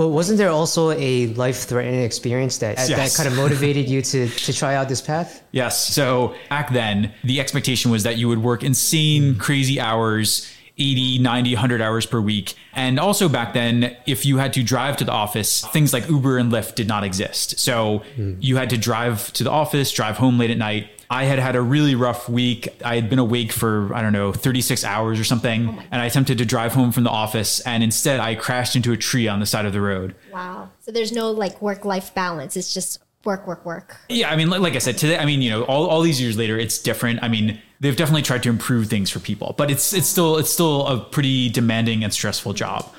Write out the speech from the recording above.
Well, wasn't there also a life-threatening experience that Yes. that kind of motivated you to to try out this path? Yes. So back then, the expectation was that you would work insane, crazy hours. 80, 90, 100 hours per week. And also back then, if you had to drive to the office, things like Uber and Lyft did not exist. So hmm. you had to drive to the office, drive home late at night. I had had a really rough week. I had been awake for, I don't know, 36 hours or something. Oh and I attempted to drive home from the office. And instead, I crashed into a tree on the side of the road. Wow. So there's no like work life balance. It's just work, work, work. Yeah, I mean, like, like I said, today, I mean, you know, all, all these years later, it's different. I mean, they've definitely tried to improve things for people, but it's it's still it's still a pretty demanding and stressful job.